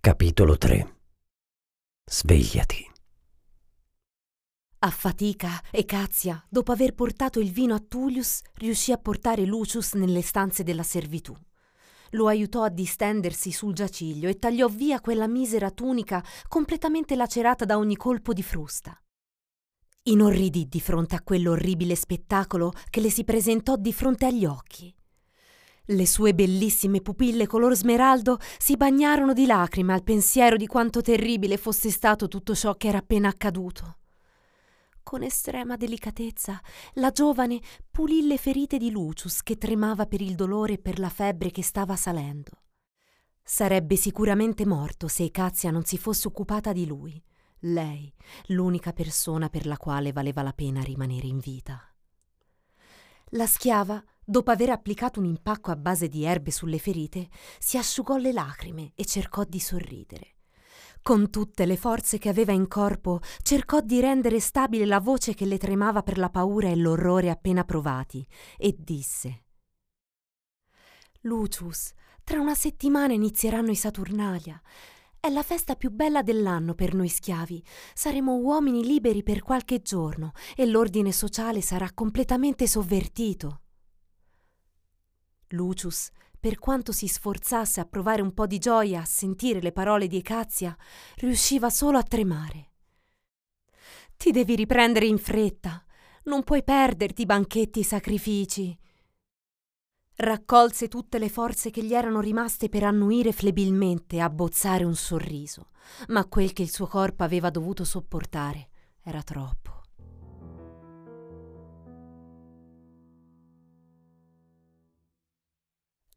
Capitolo 3 Svegliati. A fatica, Ecazia, dopo aver portato il vino a Tullius, riuscì a portare Lucius nelle stanze della servitù. Lo aiutò a distendersi sul giaciglio e tagliò via quella misera tunica completamente lacerata da ogni colpo di frusta. Inorridì di fronte a quell'orribile spettacolo che le si presentò di fronte agli occhi. Le sue bellissime pupille color smeraldo si bagnarono di lacrime al pensiero di quanto terribile fosse stato tutto ciò che era appena accaduto. Con estrema delicatezza la giovane pulì le ferite di Lucius che tremava per il dolore e per la febbre che stava salendo. Sarebbe sicuramente morto se Ecazia non si fosse occupata di lui, lei, l'unica persona per la quale valeva la pena rimanere in vita. La schiava, dopo aver applicato un impacco a base di erbe sulle ferite, si asciugò le lacrime e cercò di sorridere. Con tutte le forze che aveva in corpo, cercò di rendere stabile la voce che le tremava per la paura e l'orrore appena provati, e disse Lucius, tra una settimana inizieranno i Saturnalia. È la festa più bella dell'anno per noi schiavi. Saremo uomini liberi per qualche giorno e l'ordine sociale sarà completamente sovvertito. Lucius per quanto si sforzasse a provare un po' di gioia a sentire le parole di Ecazia, riusciva solo a tremare. Ti devi riprendere in fretta, non puoi perderti i banchetti e i sacrifici. Raccolse tutte le forze che gli erano rimaste per annuire flebilmente e abbozzare un sorriso, ma quel che il suo corpo aveva dovuto sopportare era troppo.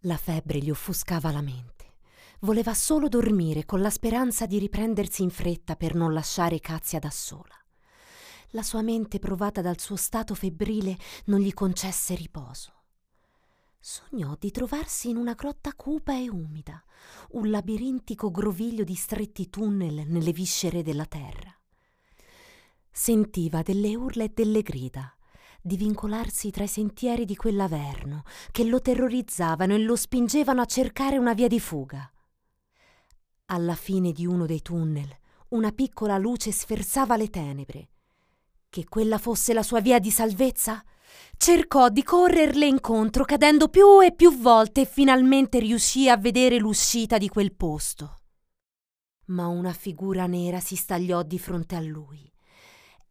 La febbre gli offuscava la mente. Voleva solo dormire con la speranza di riprendersi in fretta per non lasciare Cazia da sola. La sua mente, provata dal suo stato febbrile, non gli concesse riposo. Sognò di trovarsi in una grotta cupa e umida, un labirintico groviglio di stretti tunnel nelle viscere della terra. Sentiva delle urla e delle grida, di vincolarsi tra i sentieri di quell'averno che lo terrorizzavano e lo spingevano a cercare una via di fuga. Alla fine di uno dei tunnel una piccola luce sferzava le tenebre. Che quella fosse la sua via di salvezza? Cercò di correrle incontro, cadendo più e più volte e finalmente riuscì a vedere l'uscita di quel posto. Ma una figura nera si stagliò di fronte a lui.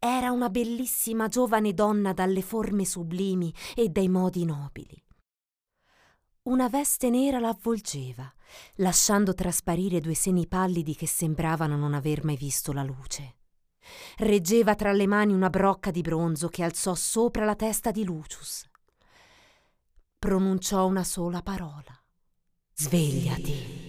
Era una bellissima giovane donna dalle forme sublimi e dai modi nobili. Una veste nera la avvolgeva, lasciando trasparire due seni pallidi che sembravano non aver mai visto la luce. Reggeva tra le mani una brocca di bronzo che alzò sopra la testa di Lucius. Pronunciò una sola parola. Svegliati.